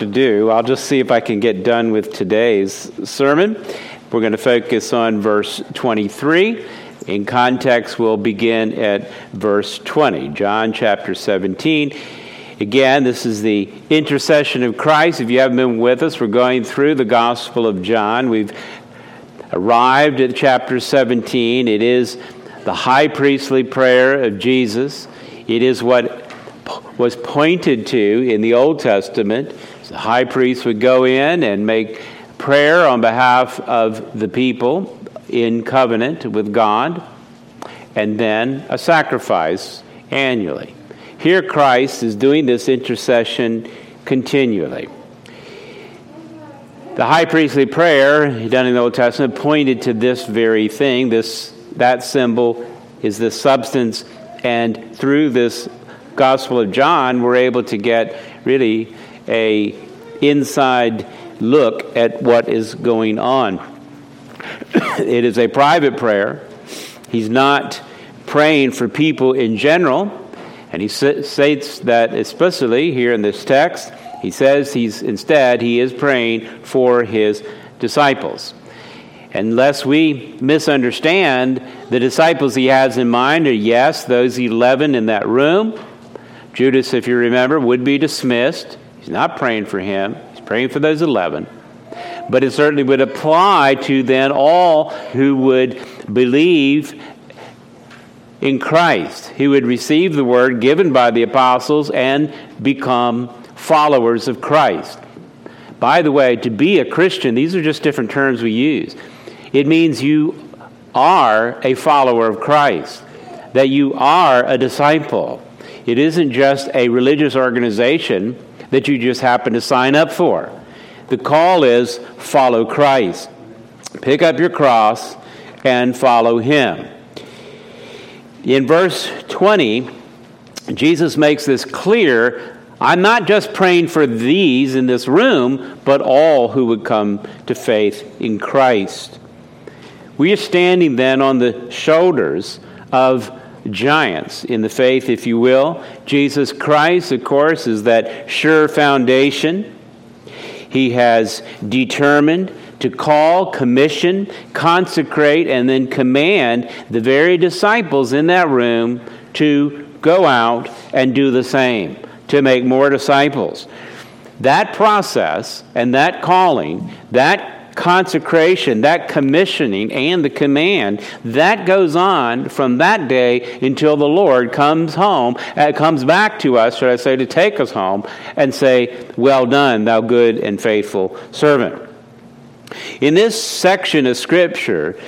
to do. I'll just see if I can get done with today's sermon. We're going to focus on verse 23. In context, we'll begin at verse 20, John chapter 17. Again, this is the intercession of Christ. If you haven't been with us, we're going through the Gospel of John. We've arrived at chapter 17. It is the high priestly prayer of Jesus. It is what was pointed to in the Old Testament the high priest would go in and make prayer on behalf of the people in covenant with God, and then a sacrifice annually. Here, Christ is doing this intercession continually. The high priestly prayer done in the Old Testament pointed to this very thing. This that symbol is the substance, and through this Gospel of John, we're able to get really a inside look at what is going on. it is a private prayer. He's not praying for people in general, and he states that explicitly here in this text. He says he's instead he is praying for his disciples. Unless we misunderstand the disciples he has in mind are yes, those 11 in that room. Judas, if you remember, would be dismissed. He's not praying for him, he's praying for those 11. But it certainly would apply to then all who would believe in Christ, who would receive the word given by the apostles and become followers of Christ. By the way, to be a Christian, these are just different terms we use. It means you are a follower of Christ, that you are a disciple. It isn't just a religious organization that you just happen to sign up for. The call is follow Christ. Pick up your cross and follow him. In verse 20, Jesus makes this clear I'm not just praying for these in this room, but all who would come to faith in Christ. We are standing then on the shoulders of giants in the faith, if you will. Jesus Christ, of course, is that sure foundation. He has determined to call, commission, consecrate, and then command the very disciples in that room to go out and do the same, to make more disciples. That process and that calling, that consecration, that commissioning, and the command, that goes on from that day until the Lord comes home, uh, comes back to us, should I say, to take us home and say, Well done, thou good and faithful servant. In this section of Scripture,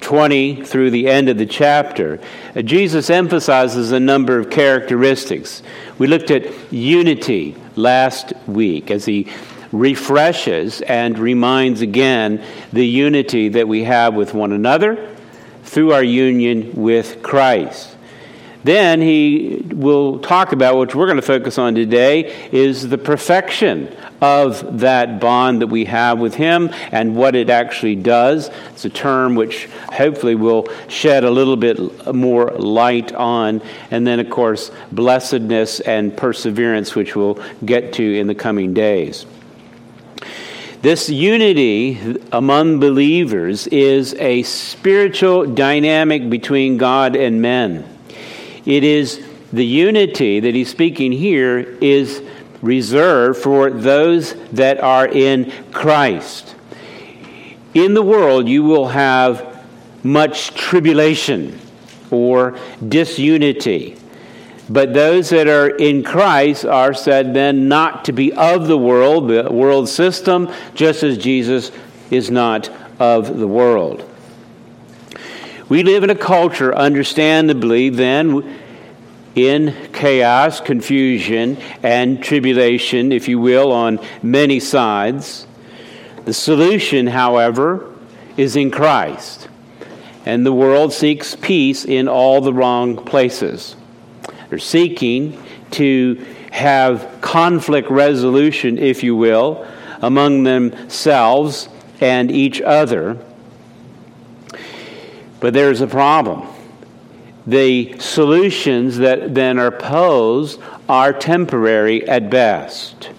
20 through the end of the chapter, uh, Jesus emphasizes a number of characteristics. We looked at unity last week as he refreshes and reminds again the unity that we have with one another through our union with Christ. Then he will talk about, which we're going to focus on today, is the perfection of that bond that we have with him and what it actually does. It's a term which hopefully will shed a little bit more light on. And then, of course, blessedness and perseverance, which we'll get to in the coming days. This unity among believers is a spiritual dynamic between God and men. It is the unity that he's speaking here is reserved for those that are in Christ. In the world, you will have much tribulation or disunity. But those that are in Christ are said then not to be of the world, the world system, just as Jesus is not of the world. We live in a culture, understandably, then, in chaos, confusion, and tribulation, if you will, on many sides. The solution, however, is in Christ. And the world seeks peace in all the wrong places. Seeking to have conflict resolution, if you will, among themselves and each other. But there's a problem. The solutions that then are posed are temporary at best.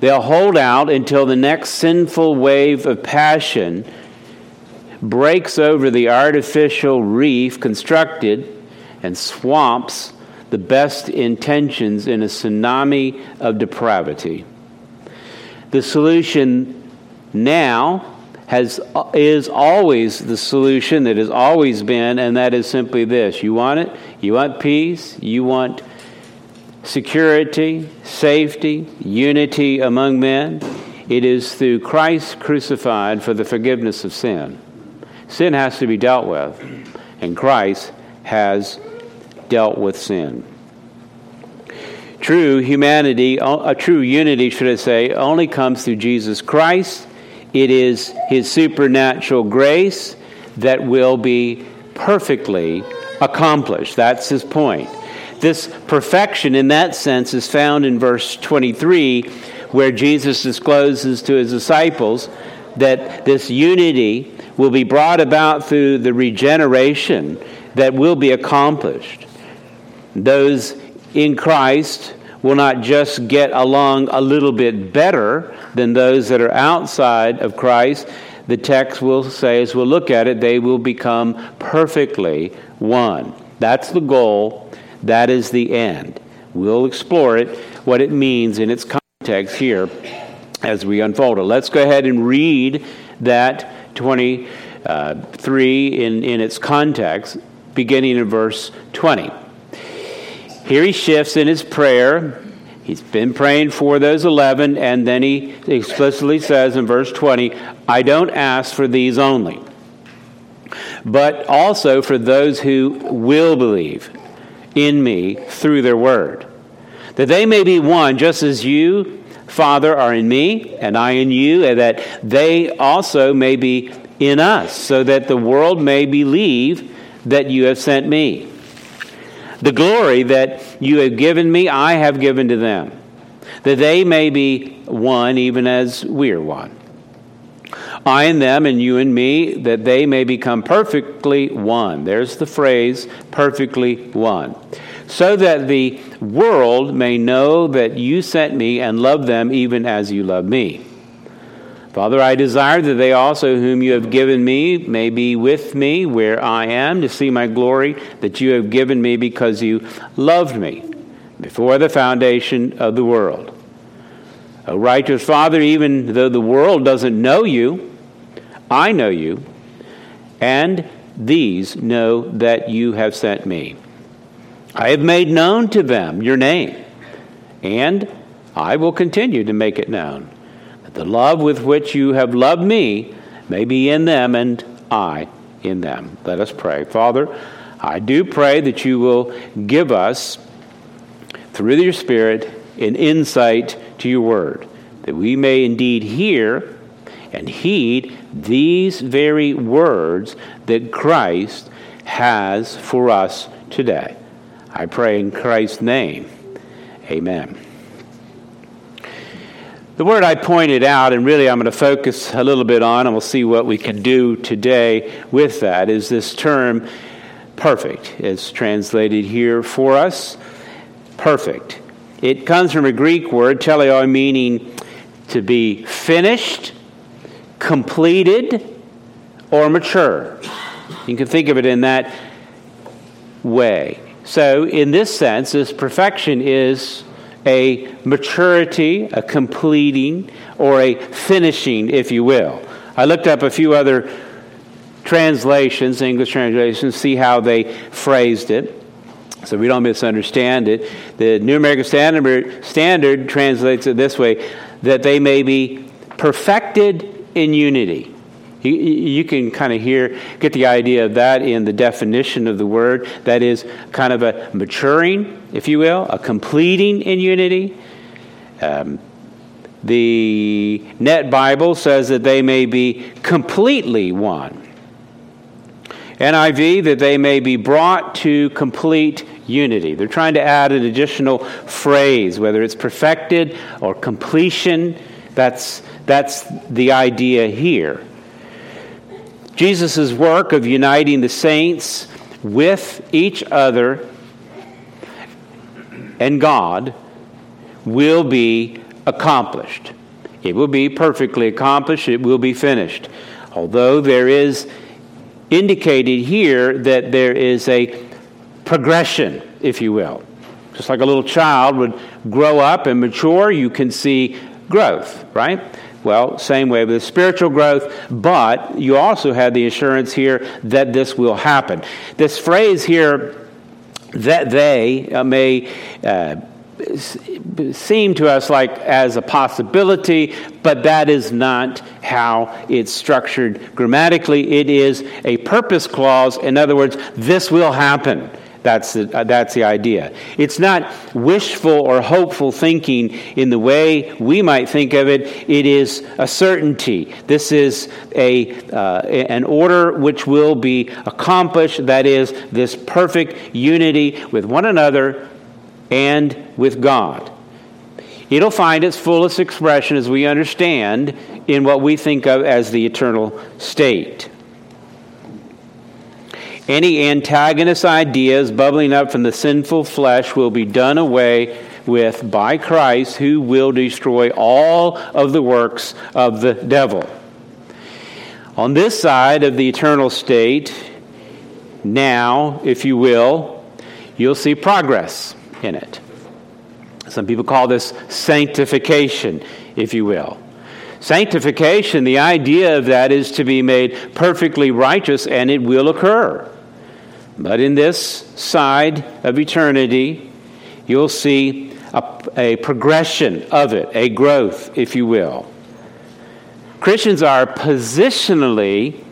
They'll hold out until the next sinful wave of passion breaks over the artificial reef constructed and swamps the best intentions in a tsunami of depravity. The solution now has, is always the solution that has always been, and that is simply this. You want it? You want peace? You want security, safety, unity among men? It is through Christ crucified for the forgiveness of sin. Sin has to be dealt with, and Christ has dealt with sin. True humanity, a true unity, should I say, only comes through Jesus Christ. It is His supernatural grace that will be perfectly accomplished. That's His point. This perfection, in that sense, is found in verse 23, where Jesus discloses to His disciples that this unity will be brought about through the regeneration that will be accomplished. Those in Christ will not just get along a little bit better than those that are outside of Christ. The text will say, as we'll look at it, they will become perfectly one. That's the goal. That is the end. We'll explore it, what it means in its context here as we unfold it. Let's go ahead and read that 23 uh, in, in its context, beginning in verse 20. Here he shifts in his prayer. He's been praying for those 11, and then he explicitly says in verse 20, I don't ask for these only, but also for those who will believe in me through their word, that they may be one, just as you, Father, are in me, and I in you, and that they also may be in us, so that the world may believe that you have sent me. The glory that you have given me, I have given to them, that they may be one even as we are one. I and them, and you and me, that they may become perfectly one. There's the phrase, perfectly one. So that the world may know that you sent me and love them even as you love me. Father, I desire that they also, whom you have given me, may be with me where I am to see my glory that you have given me because you loved me before the foundation of the world. O righteous Father, even though the world doesn't know you, I know you, and these know that you have sent me. I have made known to them your name, and I will continue to make it known the love with which you have loved me may be in them and I in them. Let us pray. Father, I do pray that you will give us, through your Spirit, an insight to your word, that we may indeed hear and heed these very words that Christ has for us today. I pray in Christ's name. Amen. The word I pointed out, and really I'm going to focus a little bit on, and we'll see what we can do today with that, is this term perfect. It's translated here for us perfect. It comes from a Greek word, teleo, meaning to be finished, completed, or mature. You can think of it in that way. So, in this sense, this perfection is a maturity, a completing, or a finishing, if you will. I looked up a few other translations, English translations, see how they phrased it so we don't misunderstand it. The New American Standard, Standard translates it this way that they may be perfected in unity. You, you can kind of hear, get the idea of that in the definition of the word. That is kind of a maturing, if you will, a completing in unity. Um, the Net Bible says that they may be completely one. NIV, that they may be brought to complete unity. They're trying to add an additional phrase, whether it's perfected or completion. That's, that's the idea here. Jesus' work of uniting the saints with each other and God will be accomplished. It will be perfectly accomplished, it will be finished. Although there is indicated here that there is a progression, if you will. Just like a little child would grow up and mature, you can see growth, right? Well, same way with spiritual growth, but you also have the assurance here that this will happen. This phrase here, that they uh, may uh, seem to us like as a possibility, but that is not how it's structured grammatically. It is a purpose clause. In other words, this will happen. That's the, uh, that's the idea. It's not wishful or hopeful thinking in the way we might think of it. It is a certainty. This is a, uh, an order which will be accomplished. That is, this perfect unity with one another and with God. It'll find its fullest expression as we understand in what we think of as the eternal state. Any antagonist ideas bubbling up from the sinful flesh will be done away with by Christ, who will destroy all of the works of the devil. On this side of the eternal state, now, if you will, you'll see progress in it. Some people call this sanctification, if you will. Sanctification, the idea of that is to be made perfectly righteous, and it will occur. But in this side of eternity, you'll see a, a, progression of it, a growth, if you will. Christians are positionally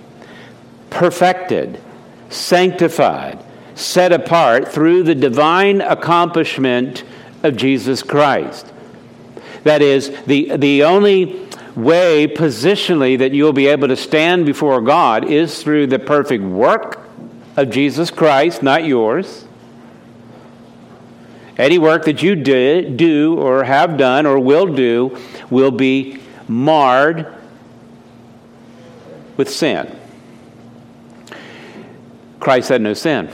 perfected, sanctified, set apart through the divine accomplishment of Jesus Christ. That is, the, the only way positionally that you'll be able to stand before God is through the perfect work of Jesus Christ, not yours. Any work that you did, do or have done or will do will be marred with sin. Christ had no sin.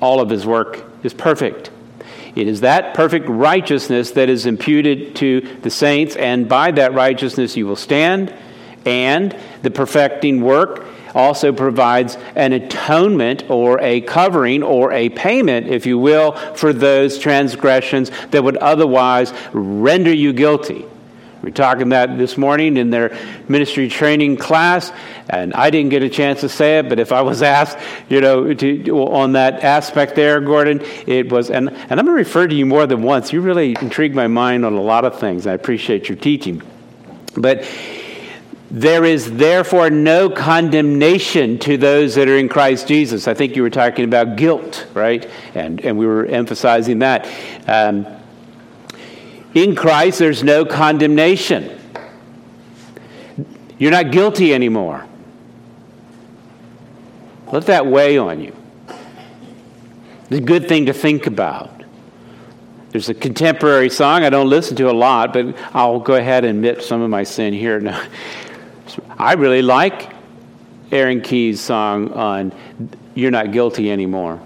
All of his work is perfect. It is that perfect righteousness that is imputed to the saints, and by that righteousness you will stand, and the perfecting work also provides an atonement or a covering or a payment, if you will, for those transgressions that would otherwise render you guilty. We are talking that this morning in their ministry training class, and I didn't get a chance to say it, but if I was asked, you know, to, on that aspect there, Gordon, it was, and, and I'm going to refer to you more than once. You really intrigued my mind on a lot of things. I appreciate your teaching. But there is therefore no condemnation to those that are in Christ Jesus. I think you were talking about guilt, right? And, and we were emphasizing that. Um, in Christ, there's no condemnation. You're not guilty anymore. Let that weigh on you. It's a good thing to think about. There's a contemporary song I don't listen to a lot, but I'll go ahead and admit some of my sin here. Now, I really like Aaron Key's song on You're Not Guilty Anymore.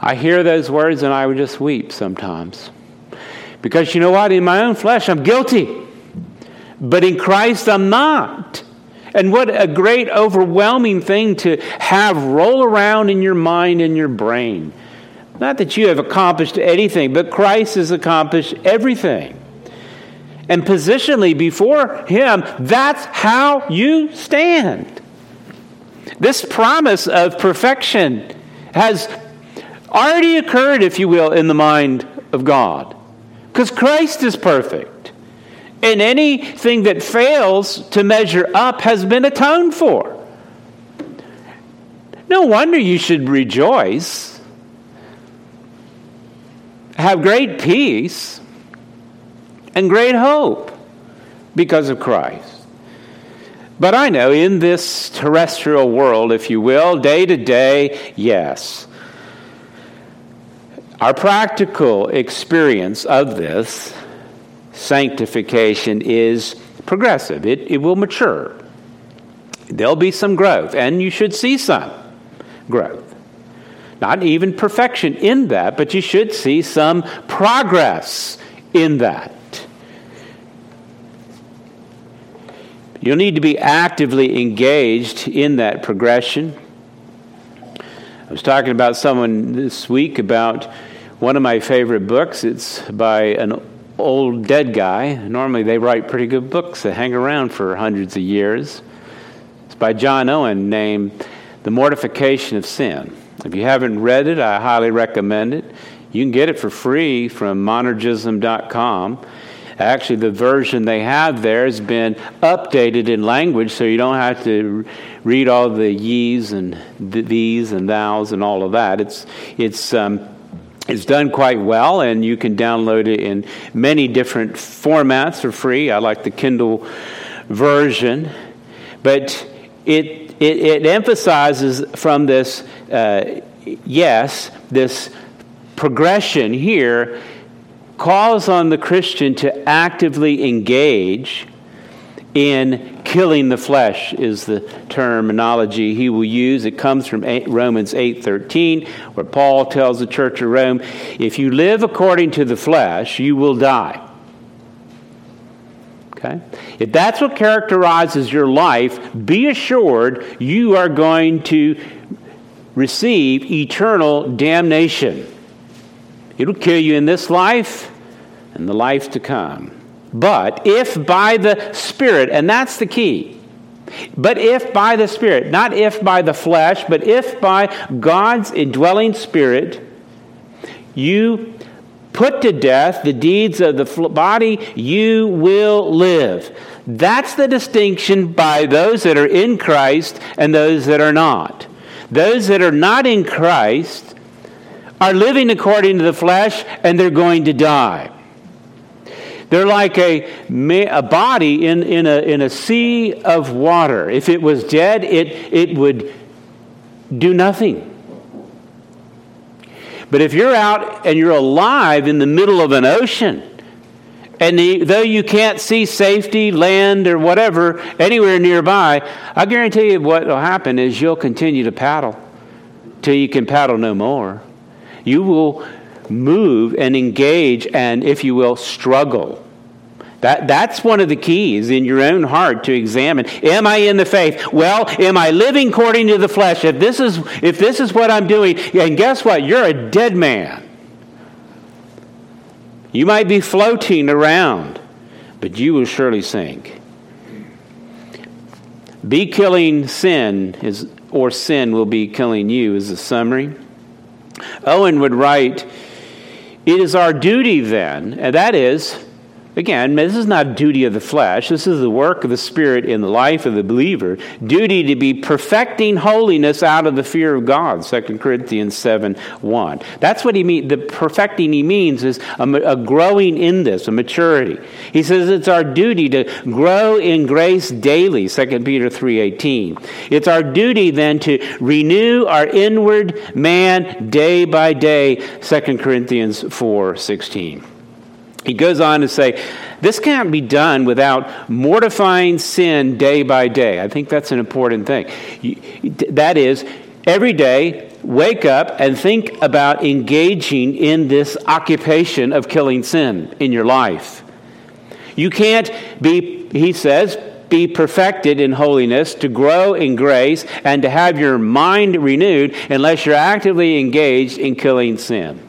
I hear those words and I would just weep sometimes. Because you know what? In my own flesh, I'm guilty. But in Christ, I'm not. And what a great, overwhelming thing to have roll around in your mind and your brain. Not that you have accomplished anything, but Christ has accomplished everything and positionally before Him, that's how you stand. This promise of perfection has already occurred, if you will, in the mind of God. Because Christ is perfect. And anything that fails to measure up has been atoned for. No wonder you should rejoice, have great peace and great hope because of Christ. But I know in this terrestrial world, if you will, day to day, yes. Our practical experience of this sanctification is progressive, it, it will mature. There'll be some growth, and you should see some growth. Not even perfection in that, but you should see some progress in that. You'll need to be actively engaged in that progression. I was talking about someone this week about one of my favorite books. It's by an old dead guy. Normally, they write pretty good books that hang around for hundreds of years. It's by John Owen, named The Mortification of Sin. If you haven't read it, I highly recommend it. You can get it for free from monergism.com. Actually, the version they have there has been updated in language, so you don't have to read all the ye's and these and thous and all of that. It's it's um, it's done quite well, and you can download it in many different formats for free. I like the Kindle version, but it it, it emphasizes from this uh, yes this progression here calls on the Christian to actively engage in killing the flesh is the terminology he will use. It comes from romans 8.13 where paul tells the church of rome if you live according to the flesh you will die. Okay? If that's what characterizes your life be assured you are going to receive eternal damnation It'll kill you in this life and the life to come. But if by the Spirit, and that's the key, but if by the Spirit, not if by the flesh, but if by God's indwelling Spirit, you put to death the deeds of the body, you will live. That's the distinction by those that are in Christ and those that are not. Those that are not in Christ are living according to the flesh and they're going to die. They're like a, a body in, in, a, in a sea of water. If it was dead, it, it would do nothing. But if you're out and you're alive in the middle of an ocean, and the, though you can't see safety, land, or whatever anywhere nearby, I guarantee you what will happen is you'll continue to paddle till you can paddle no more you will move and engage and, if you will, struggle. That, that's one of the keys in your own heart to examine. Am I in the faith? Well, am I living according to the flesh? If this is, if this is what I'm doing, and guess what? You're a dead man. You might be floating around, but you will surely sink. Be killing sin is, or sin will be killing you is the summary. Owen would write, It is our duty then, and that is Again, this is not duty of the flesh. This is the work of the Spirit in the life of the believer. Duty to be perfecting holiness out of the fear of God, 2 Corinthians 7 1. That's what he means. The perfecting he means is a, a growing in this, a maturity. He says it's our duty to grow in grace daily, 2 Peter 3 18. It's our duty then to renew our inward man day by day, 2 Corinthians 4 16. He goes on to say, this can't be done without mortifying sin day by day. I think that's an important thing. That is, every day, wake up and think about engaging in this occupation of killing sin in your life. You can't be, he says, be perfected in holiness, to grow in grace, and to have your mind renewed unless you're actively engaged in killing sin.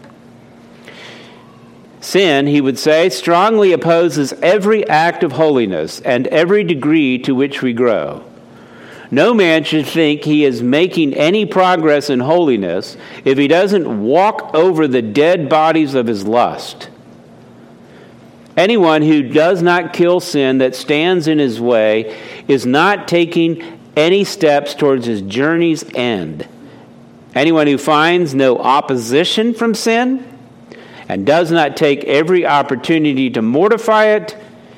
Sin, he would say, strongly opposes every act of holiness and every degree to which we grow. No man should think he is making any progress in holiness if he doesn't walk over the dead bodies of his lust. Anyone who does not kill sin that stands in his way is not taking any steps towards his journey's end. Anyone who finds no opposition from sin and does not take every opportunity to mortify it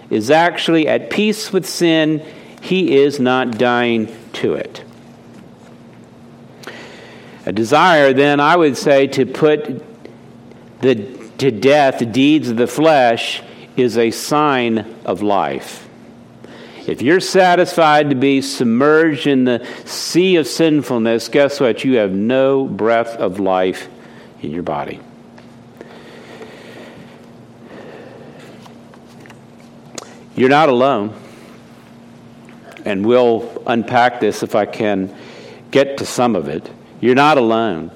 is actually at peace with sin. He is not dying to it. A desire, then, I would say, to put the, to death deeds of the flesh is a sign of life. If you're satisfied to be submerged in the sea of sinfulness, guess what? You have no breath of life in your body. You're not alone. and we'll unpack this if I can get to some of it. You're not alone.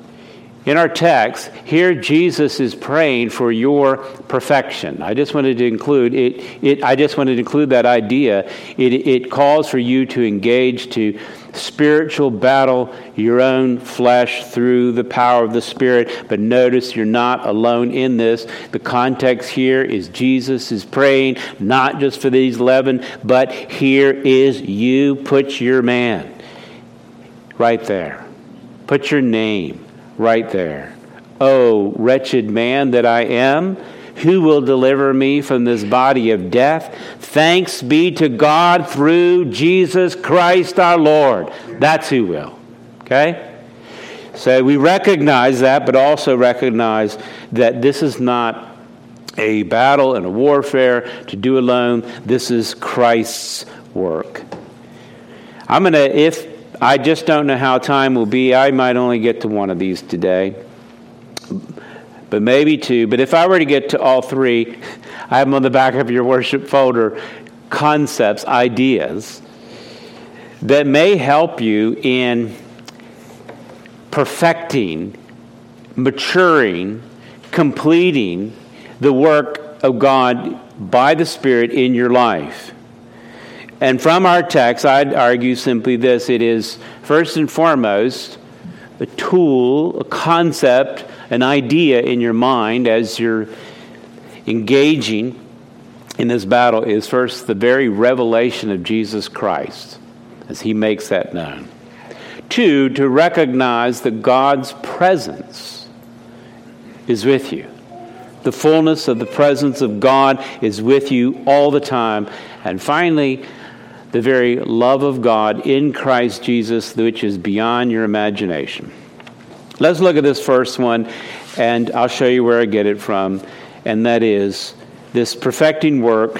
In our text, here Jesus is praying for your perfection. I just wanted to include it, it I just wanted to include that idea. It, it calls for you to engage to spiritual battle your own flesh through the power of the Spirit. But notice you're not alone in this. The context here is Jesus is praying not just for these 11, but here is you. Put your man right there. Put your name right there. Oh, wretched man that I am, who will deliver me from this body of death? Thanks be to God through Jesus Christ our Lord. That's who will. Okay? So we recognize that, but also recognize that this is not a battle and a warfare to do alone. This is Christ's work. I'm going to, if I just don't know how time will be. I might only get to one of these today, but maybe two. But if I were to get to all three, I have them on the back of your worship folder concepts, ideas that may help you in perfecting, maturing, completing the work of God by the Spirit in your life. And from our text, I'd argue simply this it is first and foremost a tool, a concept, an idea in your mind as you're engaging in this battle is first the very revelation of Jesus Christ as he makes that known. Two, to recognize that God's presence is with you. The fullness of the presence of God is with you all the time. And finally, the very love of God in Christ Jesus, which is beyond your imagination. Let's look at this first one, and I'll show you where I get it from, and that is this perfecting work,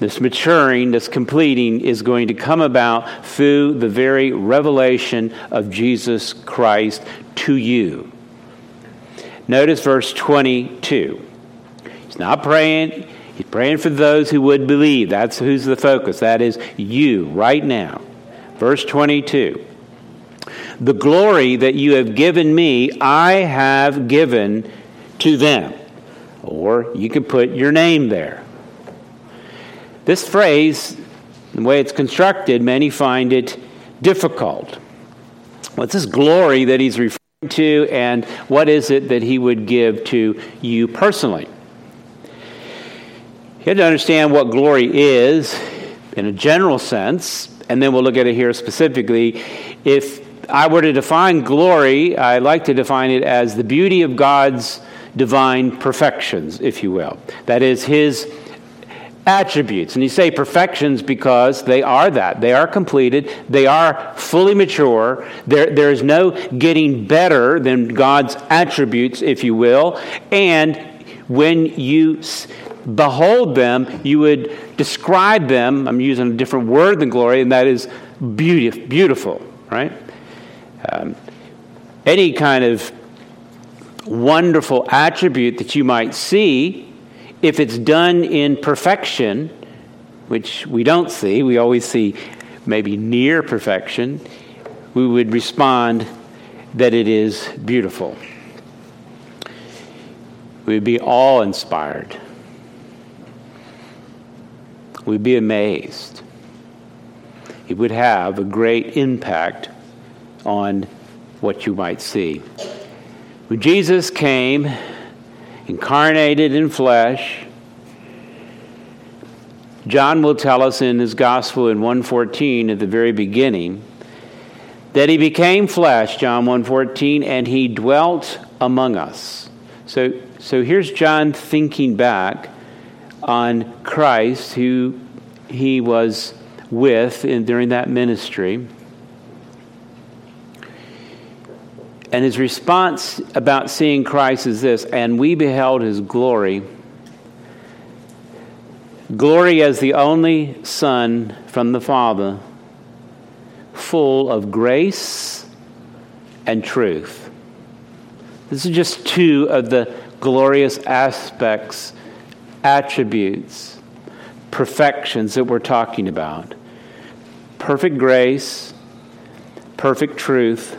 this maturing, this completing is going to come about through the very revelation of Jesus Christ to you. Notice verse 22. He's not praying He's praying for those who would believe. That's who's the focus. That is you right now. Verse 22. The glory that you have given me, I have given to them. Or you can put your name there. This phrase, the way it's constructed, many find it difficult. What's this glory that he's referring to, and what is it that he would give to you personally? You have to understand what glory is in a general sense, and then we'll look at it here specifically. If I were to define glory, I like to define it as the beauty of God's divine perfections, if you will. That is, His attributes. And you say perfections because they are that. They are completed. They are fully mature. There, there is no getting better than God's attributes, if you will. And when you behold them, you would describe them. I'm using a different word than glory, and that is beauty, beautiful, right? Um, any kind of wonderful attribute that you might see, if it's done in perfection, which we don't see, we always see maybe near perfection, we would respond that it is beautiful. We would be awe inspired we'd be amazed. It would have a great impact on what you might see. When Jesus came, incarnated in flesh, John will tell us in his gospel in 114 at the very beginning that he became flesh, John 114, and he dwelt among us. So so here's John thinking back on Christ, who he was with in, during that ministry. And his response about seeing Christ is this and we beheld his glory. Glory as the only Son from the Father, full of grace and truth. This is just two of the glorious aspects attributes, perfections that we're talking about. perfect grace, perfect truth.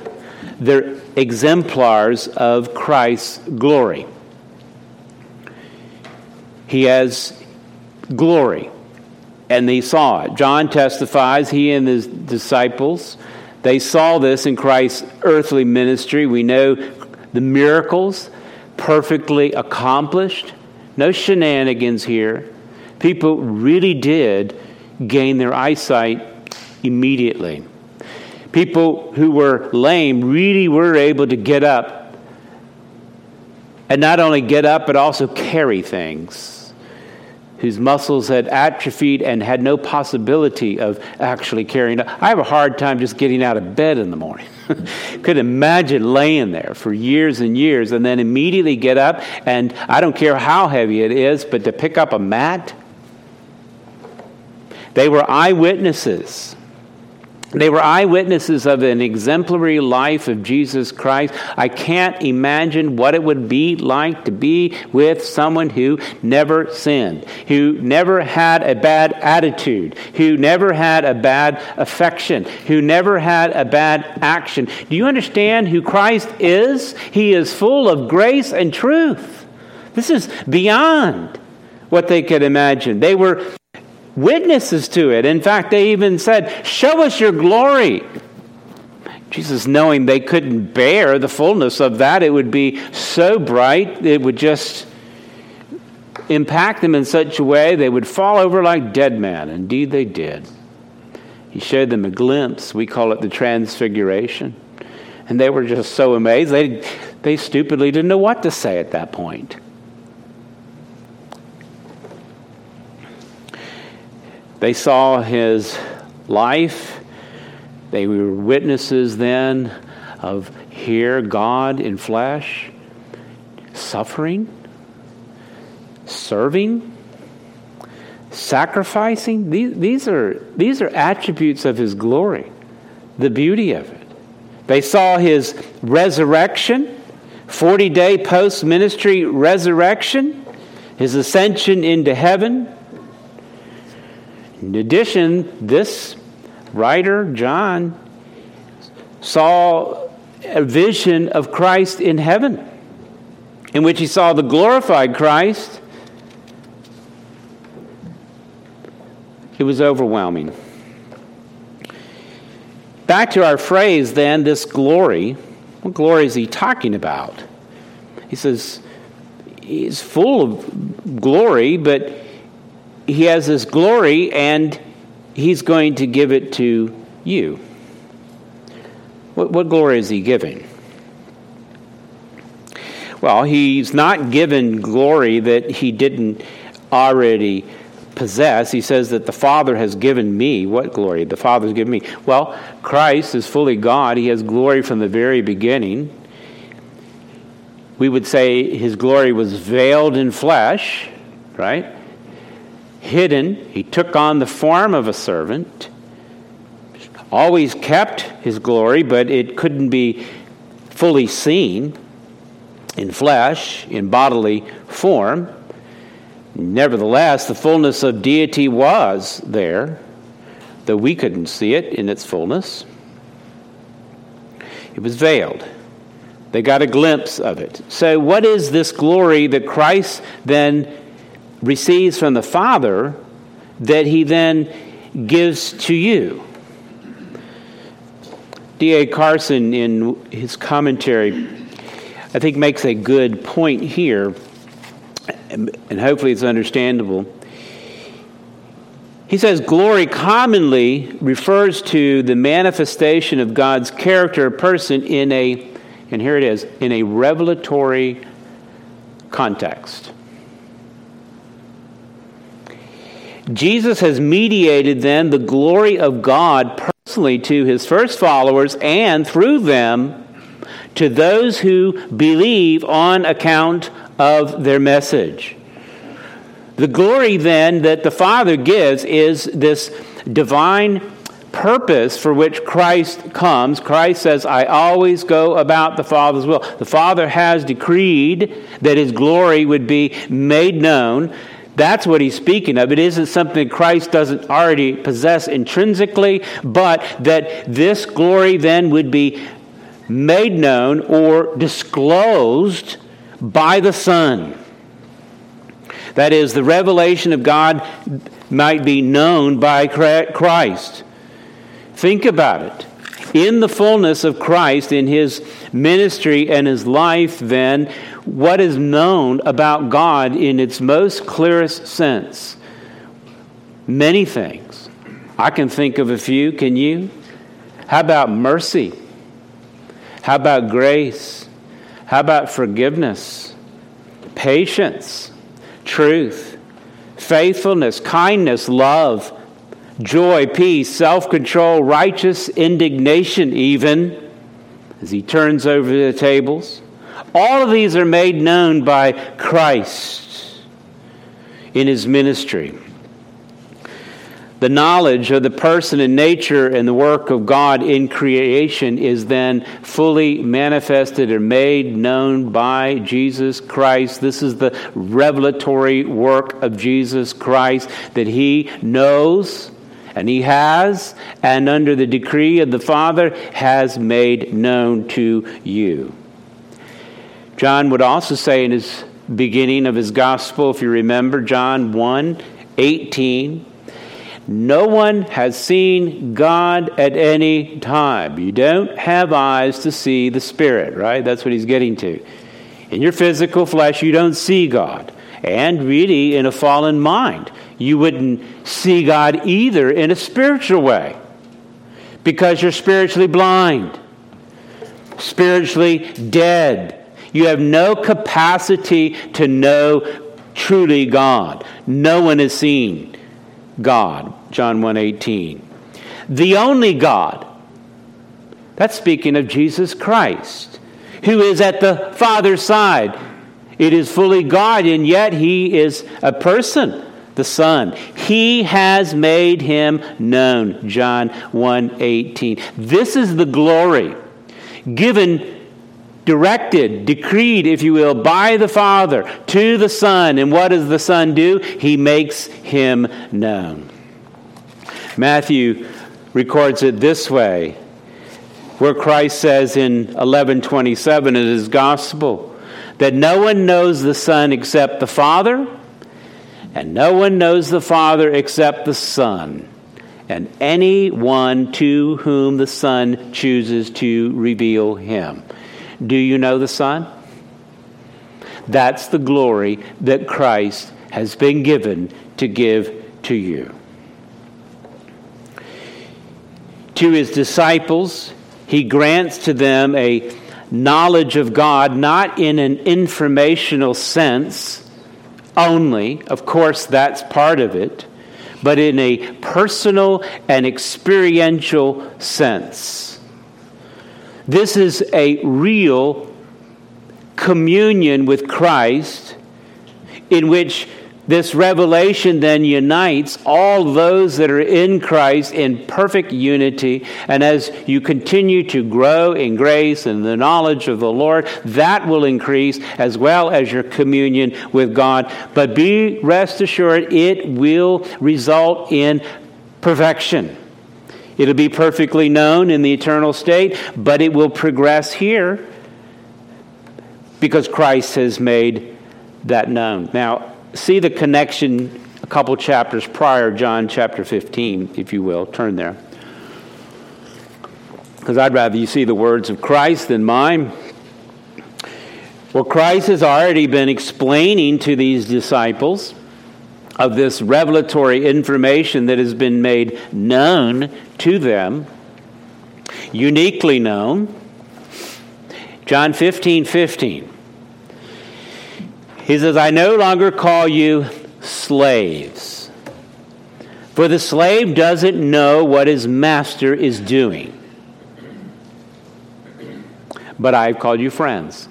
They're exemplars of Christ's glory. He has glory, and they saw it. John testifies, he and his disciples, they saw this in Christ's earthly ministry. We know the miracles perfectly accomplished, no shenanigans here. People really did gain their eyesight immediately. People who were lame really were able to get up and not only get up, but also carry things whose muscles had atrophied and had no possibility of actually carrying. I have a hard time just getting out of bed in the morning. Could imagine laying there for years and years and then immediately get up and I don't care how heavy it is, but to pick up a mat. They were eyewitnesses they were eyewitnesses of an exemplary life of Jesus Christ. I can't imagine what it would be like to be with someone who never sinned, who never had a bad attitude, who never had a bad affection, who never had a bad action. Do you understand who Christ is? He is full of grace and truth. This is beyond what they could imagine. They were witnesses to it. In fact, they even said, Show us your glory. Jesus, knowing they couldn't bear the fullness of that, it would be so bright, it would just impact them in such a way they would fall over like dead men. Indeed, they did. He showed them a glimpse. We call it the transfiguration. And they were just so amazed. They, they stupidly didn't know what to say at that point. They saw his life. They were witnesses then of here God in flesh, suffering, serving, sacrificing. These, these, are, these are attributes of his glory, the beauty of it. They saw his resurrection, 40 day post ministry resurrection, his ascension into heaven in addition, this writer, John, saw a vision of Christ in heaven, in which he saw the glorified Christ. It was overwhelming. Back to our phrase, then, this glory. What glory is he talking about? He says he's full of glory, but he has this glory and he's going to give it to you. What, what glory is he giving? Well, he's not given glory that he didn't already possess. He says that the Father has given me. What glory? The Father has given me. Well, Christ is fully God. He has glory from the very beginning. We would say his glory was veiled in flesh, right? Hidden. He took on the form of a servant, always kept his glory, but it couldn't be fully seen in flesh, in bodily form. Nevertheless, the fullness of deity was there, though we couldn't see it in its fullness. It was veiled. They got a glimpse of it. So, what is this glory that Christ then receives from the Father that he then gives to you. D.A. Carson, in his commentary, I think makes a good point here, and hopefully it's understandable. He says glory commonly refers to the manifestation of God's character or person in a, and here it is, in a revelatory context. Jesus has mediated then the glory of God personally to his first followers and through them to those who believe on account of their message. The glory then that the Father gives is this divine purpose for which Christ comes. Christ says, I always go about the Father's will. The Father has decreed that his glory would be made known That's what he's speaking of. It isn't something Christ doesn't already possess intrinsically, but that this glory then would be made known or disclosed by the Son. That is, the revelation of God might be known by Christ. Think about it. In the fullness of Christ, in his ministry and his life, then, what is known about God in its most clearest sense? Many things. I can think of a few. Can you? How about mercy? How about grace? How about forgiveness? Patience? truth, faithfulness, kindness, love, joy, peace, self control, righteous indignation, even as he turns over the tables. All of these are made known by Christ in his ministry the knowledge of the person and nature and the work of God in creation is then fully manifested or made known by Jesus Christ. This is the revelatory work of Jesus Christ that he knows and he has, and under the decree of the Father, has made known to you. John would also say in his beginning of his gospel, if you remember, John 1 18, no one has seen God at any time. You don't have eyes to see the Spirit, right? That's what he's getting to. In your physical flesh, you don't see God. And really, in a fallen mind, you wouldn't see God either in a spiritual way because you're spiritually blind, spiritually dead. You have no capacity to know truly God. No one has seen God. John 1:18. The only God. That's speaking of Jesus Christ, who is at the Father's side. It is fully God, and yet he is a person, the Son. He has made him known. John 1:18. This is the glory given directed, decreed, if you will, by the Father to the Son. And what does the Son do? He makes him known. Matthew records it this way, where Christ says in 1127 in his gospel that no one knows the Son except the Father, and no one knows the Father except the Son, and anyone to whom the Son chooses to reveal him. Do you know the Son? That's the glory that Christ has been given to give to you. to his disciples, he grants to them a knowledge of God, not in an informational sense only, of course, that's part of it, but in a personal and experiential sense. This is a real communion with Christ in which this revelation then unites all those that are in Christ in perfect unity. And as you continue to grow in grace and the knowledge of the Lord, that will increase as well as your communion with God. But be rest assured, it will result in perfection. It'll be perfectly known in the eternal state, but it will progress here because Christ has made that known. Now, see the connection a couple chapters prior, John chapter 15, if you will. Turn there. Because I'd rather you see the words of Christ than mine. Well, Christ has already been explaining to these disciples of this revelatory information that has been made known to them, uniquely known. John 15 15. He says, I no longer call you slaves. For the slave doesn't know what his master is doing. But I've called you friends.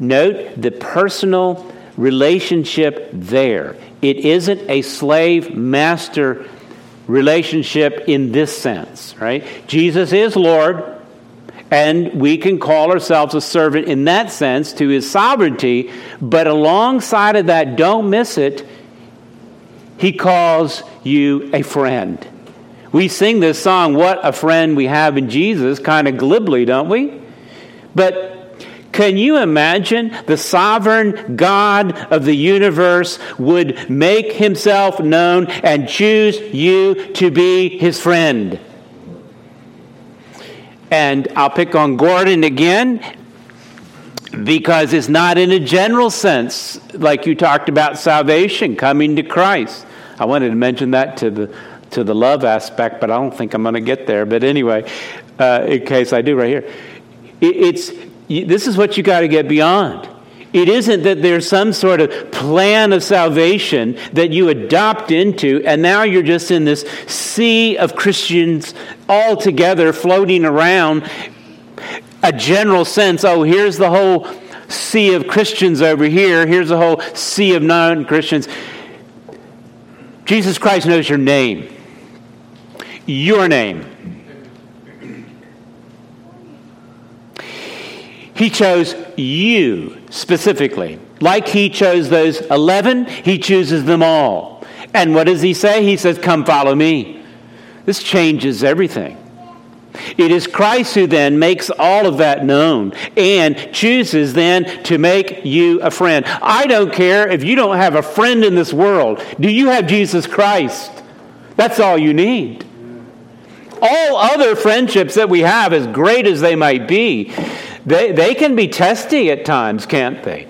Note the personal relationship there. It isn't a slave master relationship in this sense, right? Jesus is Lord. And we can call ourselves a servant in that sense to his sovereignty, but alongside of that, don't miss it, he calls you a friend. We sing this song, What a Friend We Have in Jesus, kind of glibly, don't we? But can you imagine the sovereign God of the universe would make himself known and choose you to be his friend? And I'll pick on Gordon again because it's not in a general sense like you talked about salvation, coming to Christ. I wanted to mention that to the to the love aspect, but I don't think I'm going to get there. But anyway, uh, in case I do, right here, it, it's this is what you got to get beyond. It isn't that there's some sort of plan of salvation that you adopt into, and now you're just in this sea of Christians all together floating around. A general sense oh, here's the whole sea of Christians over here, here's the whole sea of non Christians. Jesus Christ knows your name, your name. He chose you specifically. Like he chose those 11, he chooses them all. And what does he say? He says, Come follow me. This changes everything. It is Christ who then makes all of that known and chooses then to make you a friend. I don't care if you don't have a friend in this world. Do you have Jesus Christ? That's all you need. All other friendships that we have, as great as they might be, they, they can be testy at times, can't they?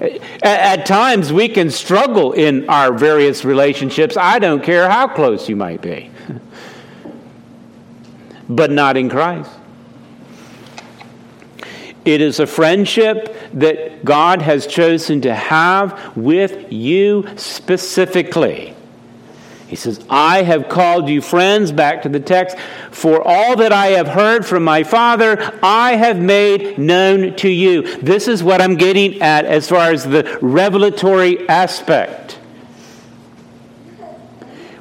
At, at times, we can struggle in our various relationships. I don't care how close you might be, but not in Christ. It is a friendship that God has chosen to have with you specifically. He says, I have called you friends, back to the text, for all that I have heard from my Father, I have made known to you. This is what I'm getting at as far as the revelatory aspect.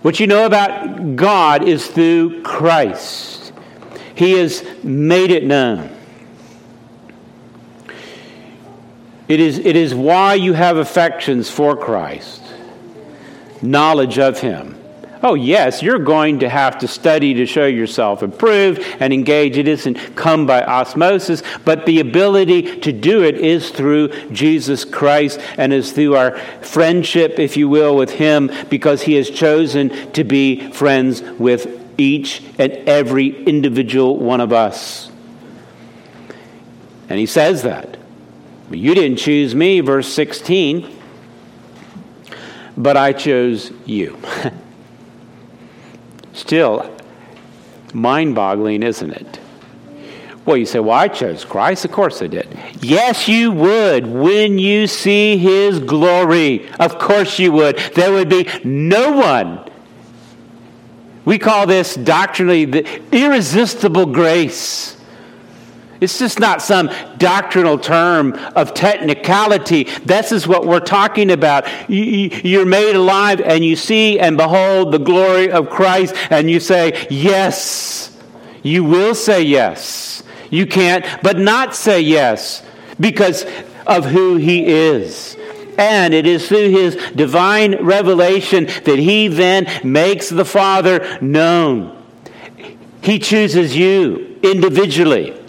What you know about God is through Christ, He has made it known. It is, it is why you have affections for Christ, knowledge of Him. Oh, yes, you're going to have to study to show yourself approved and engage. It isn't come by osmosis, but the ability to do it is through Jesus Christ and is through our friendship, if you will, with Him because He has chosen to be friends with each and every individual one of us. And He says that. You didn't choose me, verse 16, but I chose you. Still mind boggling, isn't it? Well, you say, well, I chose Christ. Of course I did. Yes, you would when you see his glory. Of course you would. There would be no one. We call this doctrinally the irresistible grace. It's just not some doctrinal term of technicality. This is what we're talking about. You're made alive and you see and behold the glory of Christ and you say, Yes. You will say yes. You can't but not say yes because of who He is. And it is through his divine revelation that he then makes the Father known. He chooses you individually.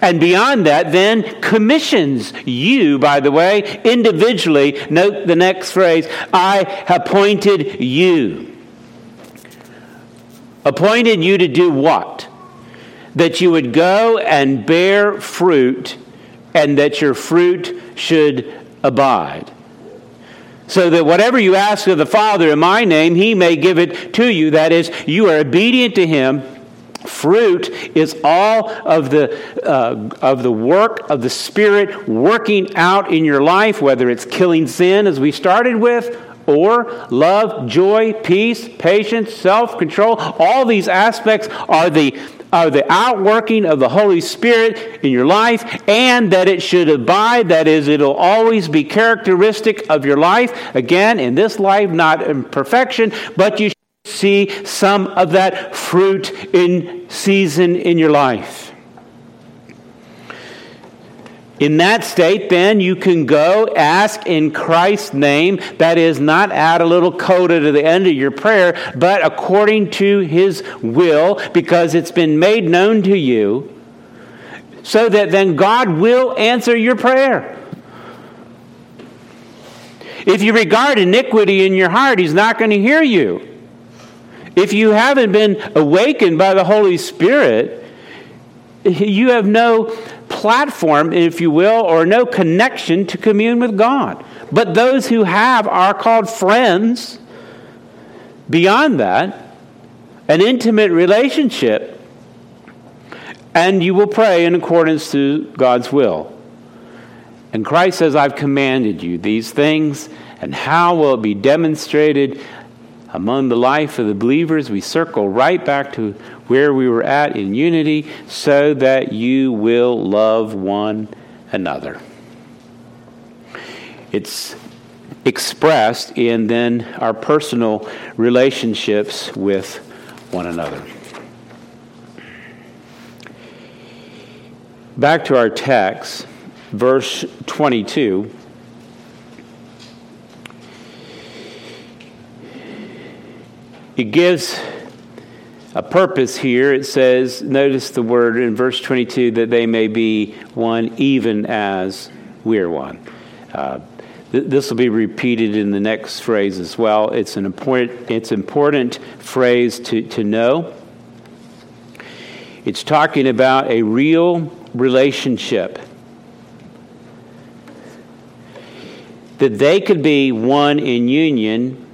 And beyond that, then commissions you, by the way, individually. Note the next phrase I appointed you. Appointed you to do what? That you would go and bear fruit, and that your fruit should abide. So that whatever you ask of the Father in my name, he may give it to you. That is, you are obedient to him Fruit is all of the, uh, of the work of the Spirit working out in your life, whether it's killing sin, as we started with, or love, joy, peace, patience, self control. All these aspects are the, are the outworking of the Holy Spirit in your life, and that it should abide. That is, it'll always be characteristic of your life. Again, in this life, not in perfection, but you see some of that fruit in season in your life. In that state, then, you can go ask in Christ's name. That is, not add a little coda to the end of your prayer, but according to his will, because it's been made known to you, so that then God will answer your prayer. If you regard iniquity in your heart, he's not going to hear you. If you haven't been awakened by the Holy Spirit, you have no platform, if you will, or no connection to commune with God. But those who have are called friends. Beyond that, an intimate relationship, and you will pray in accordance to God's will. And Christ says, I've commanded you these things, and how will it be demonstrated among the life of the believers? We circle right back to where we were at in unity so that you will love one another. It's expressed in then our personal relationships with one another. Back to our text, verse 22. It gives a purpose here. It says, notice the word in verse 22 that they may be one even as we are one. Uh, th- this will be repeated in the next phrase as well. It's an important, it's important phrase to, to know. It's talking about a real relationship. That they could be one in union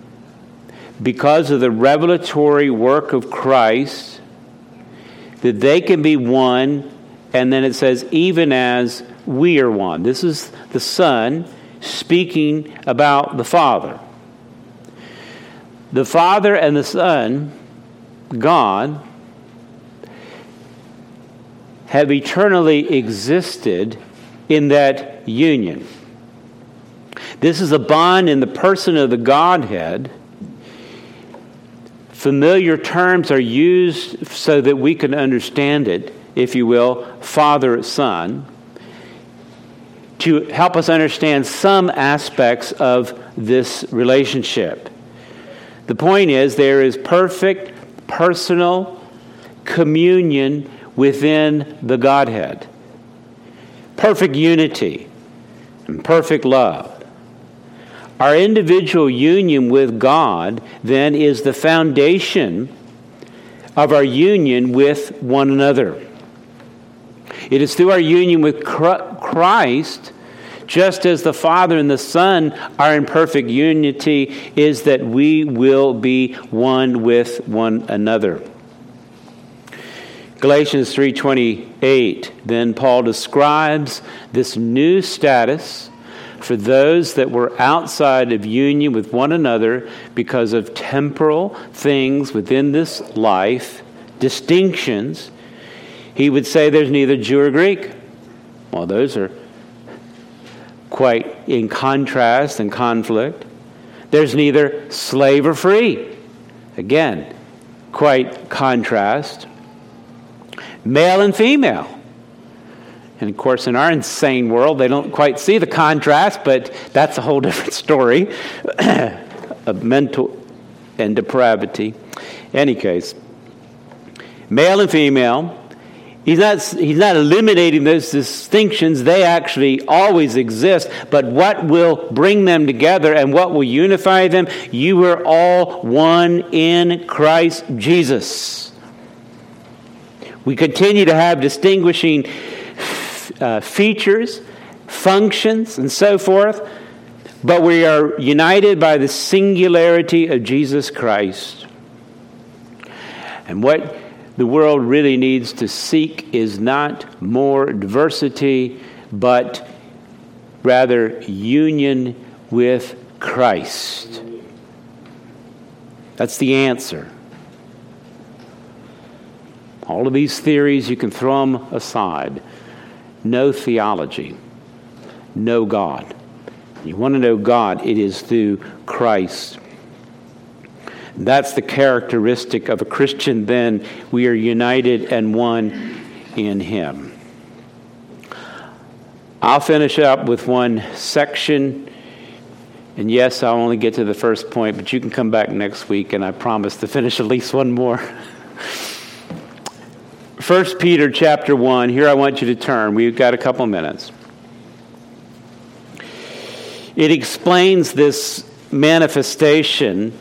because of the revelatory work of Christ, that they can be one, and then it says, even as we are one. This is the Son speaking about the Father. The Father and the Son, God, have eternally existed in that union. This is a bond in the person of the Godhead Familiar terms are used so that we can understand it, if you will, father son, to help us understand some aspects of this relationship. The point is, there is perfect personal communion within the Godhead, perfect unity, and perfect love. Our individual union with God then is the foundation of our union with one another. It is through our union with Christ, just as the Father and the Son are in perfect unity, is that we will be one with one another. Galatians 3:28 then Paul describes this new status for those that were outside of union with one another because of temporal things within this life, distinctions, he would say there's neither Jew or Greek. Well, those are quite in contrast and conflict. There's neither slave or free. Again, quite contrast. Male and female. And of course, in our insane world, they don't quite see the contrast, but that's a whole different story of mental and depravity. Any case, male and female, he's not, he's not eliminating those distinctions. They actually always exist. But what will bring them together and what will unify them? You are all one in Christ Jesus. We continue to have distinguishing uh, features, functions, and so forth, but we are united by the singularity of Jesus Christ. And what the world really needs to seek is not more diversity, but rather union with Christ. That's the answer. All of these theories, you can throw them aside no theology, no God. You want to know God, it is through Christ. That's the characteristic of a Christian, then. We are united and one in Him. I'll finish up with one section. And yes, I'll only get to the first point, but you can come back next week, and I promise to finish at least one more. 1 Peter chapter 1, here I want you to turn. We've got a couple minutes. It explains this manifestation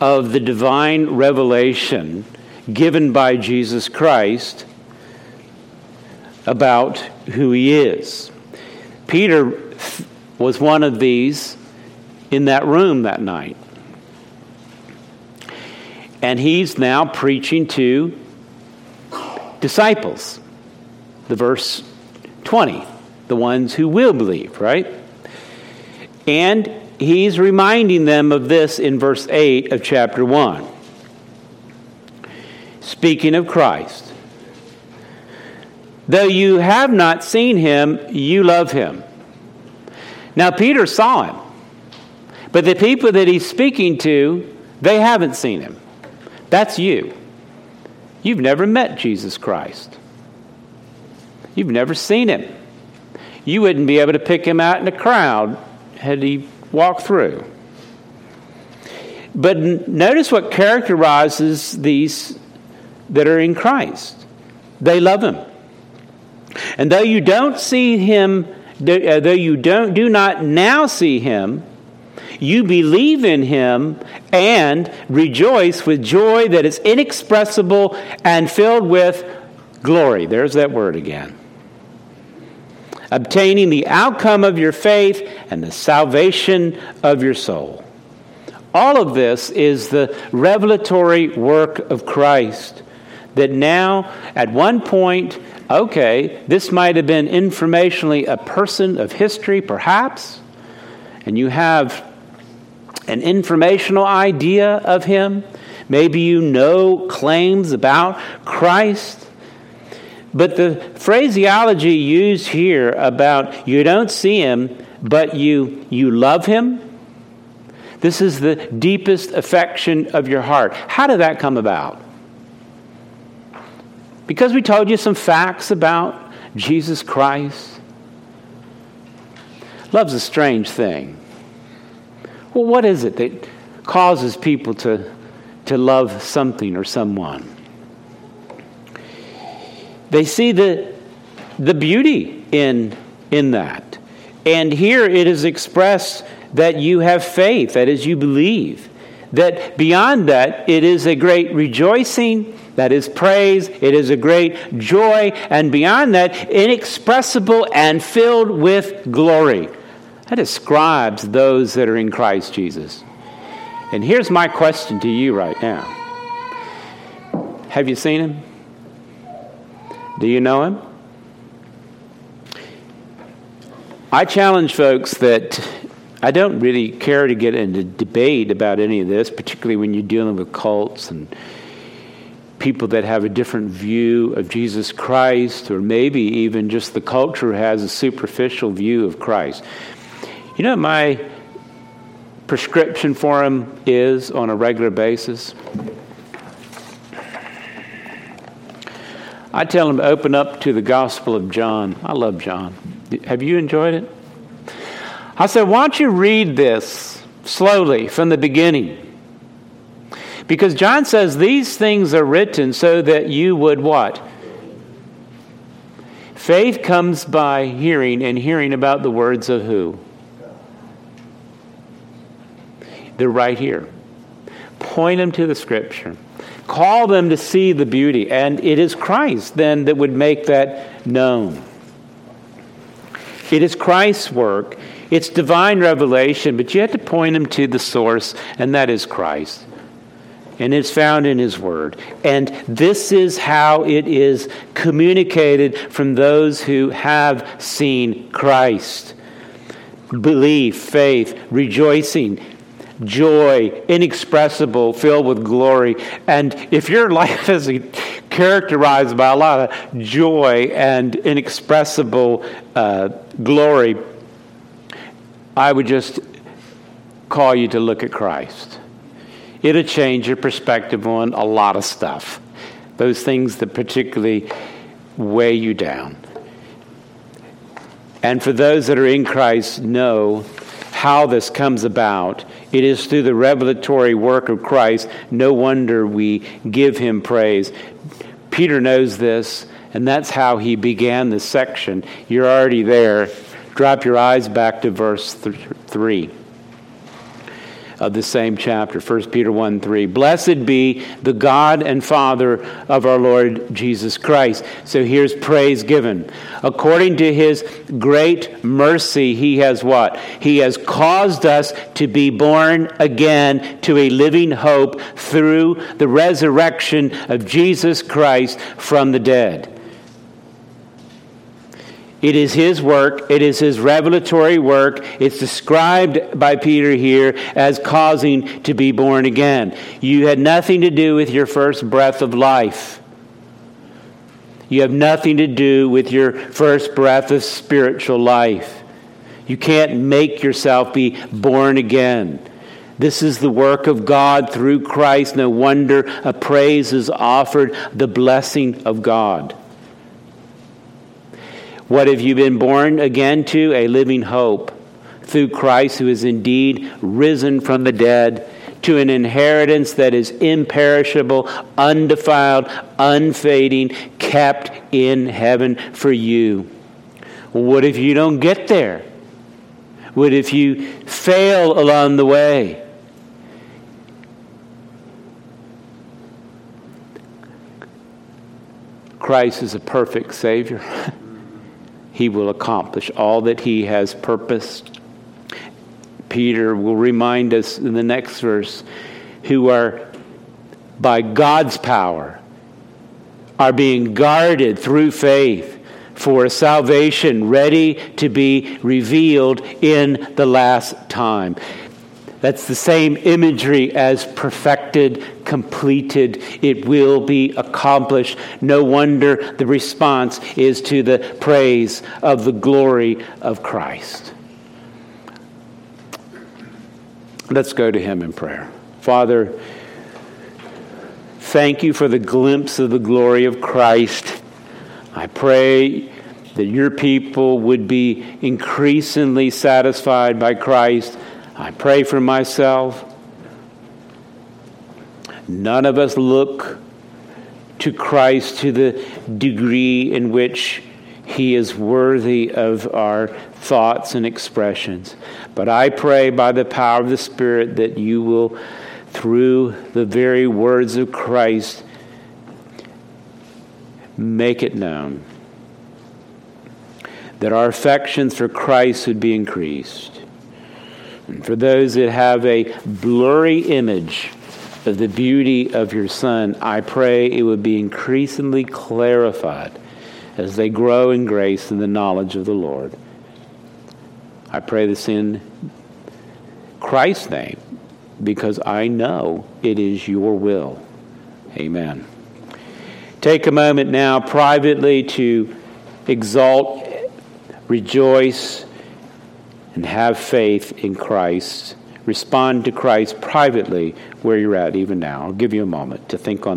of the divine revelation given by Jesus Christ about who he is. Peter was one of these in that room that night. And he's now preaching to disciples. The verse 20, the ones who will believe, right? And he's reminding them of this in verse 8 of chapter 1. Speaking of Christ. Though you have not seen him, you love him. Now, Peter saw him, but the people that he's speaking to, they haven't seen him. That's you. You've never met Jesus Christ, you've never seen him. You wouldn't be able to pick him out in a crowd had he walked through. But notice what characterizes these that are in Christ. They love him. And though you don't see him, uh, though you don't, do not now see him, you believe in him and rejoice with joy that is inexpressible and filled with glory. There's that word again. Obtaining the outcome of your faith and the salvation of your soul. All of this is the revelatory work of Christ that now, at one point, okay, this might have been informationally a person of history, perhaps, and you have an informational idea of him. Maybe you know claims about Christ. But the phraseology used here about you don't see him, but you, you love him, this is the deepest affection of your heart. How did that come about? Because we told you some facts about Jesus Christ. Love's a strange thing. Well, what is it that causes people to, to love something or someone? They see the, the beauty in, in that. And here it is expressed that you have faith, that is, you believe. That beyond that, it is a great rejoicing that is praise, it is a great joy, and beyond that, inexpressible and filled with glory. That describes those that are in Christ Jesus. And here's my question to you right now Have you seen him? Do you know him? I challenge folks that I don't really care to get into debate about any of this, particularly when you're dealing with cults and people that have a different view of Jesus Christ, or maybe even just the culture has a superficial view of Christ. You know my prescription for him is on a regular basis? I tell him to open up to the Gospel of John. I love John. Have you enjoyed it? I said, why don't you read this slowly from the beginning? Because John says these things are written so that you would what? Faith comes by hearing, and hearing about the words of who? They're right here. Point them to the scripture. Call them to see the beauty. And it is Christ then that would make that known. It is Christ's work. It's divine revelation, but you have to point them to the source, and that is Christ and it's found in His Word. And this is how it is communicated from those who have seen Christ belief, faith, rejoicing, joy, inexpressible, filled with glory. And if your life is characterized by a lot of joy and inexpressible uh, glory, I would just call you to look at Christ it'll change your perspective on a lot of stuff. Those things that particularly weigh you down. And for those that are in Christ, know how this comes about. It is through the revelatory work of Christ. No wonder we give him praise. Peter knows this, and that's how he began this section. You're already there. Drop your eyes back to verse th- 3 of the same chapter, 1 Peter 1 3. Blessed be the God and Father of our Lord Jesus Christ. So here's praise given. According to his great mercy, he has what? He has caused us to be born again to a living hope through the resurrection of Jesus Christ from the dead. It is his work, it is his revelatory work. It's described by Peter here as causing to be born again. You had nothing to do with your first breath of life. You have nothing to do with your first breath of spiritual life. You can't make yourself be born again. This is the work of God through Christ. No wonder a praise is offered, the blessing of God. What have you been born again to? A living hope through Christ, who is indeed risen from the dead, to an inheritance that is imperishable, undefiled, unfading, kept in heaven for you. What if you don't get there? What if you fail along the way? Christ is a perfect Savior. he will accomplish all that he has purposed. Peter will remind us in the next verse who are by God's power are being guarded through faith for a salvation ready to be revealed in the last time. That's the same imagery as perfected, completed. It will be accomplished. No wonder the response is to the praise of the glory of Christ. Let's go to Him in prayer. Father, thank you for the glimpse of the glory of Christ. I pray that your people would be increasingly satisfied by Christ I pray for myself. None of us look to Christ to the degree in which he is worthy of our thoughts and expressions. But I pray by the power of the Spirit that you will, through the very words of Christ, make it known that our affections for Christ would be increased and for those that have a blurry image of the beauty of your Son, I pray it would be increasingly clarified as they grow in grace and the knowledge of the Lord. I pray this in Christ's name because I know it is your will. Amen. Take a moment now privately to exalt, rejoice, and have faith in Christ. Respond to Christ privately where you're at, even now. I'll give you a moment to think on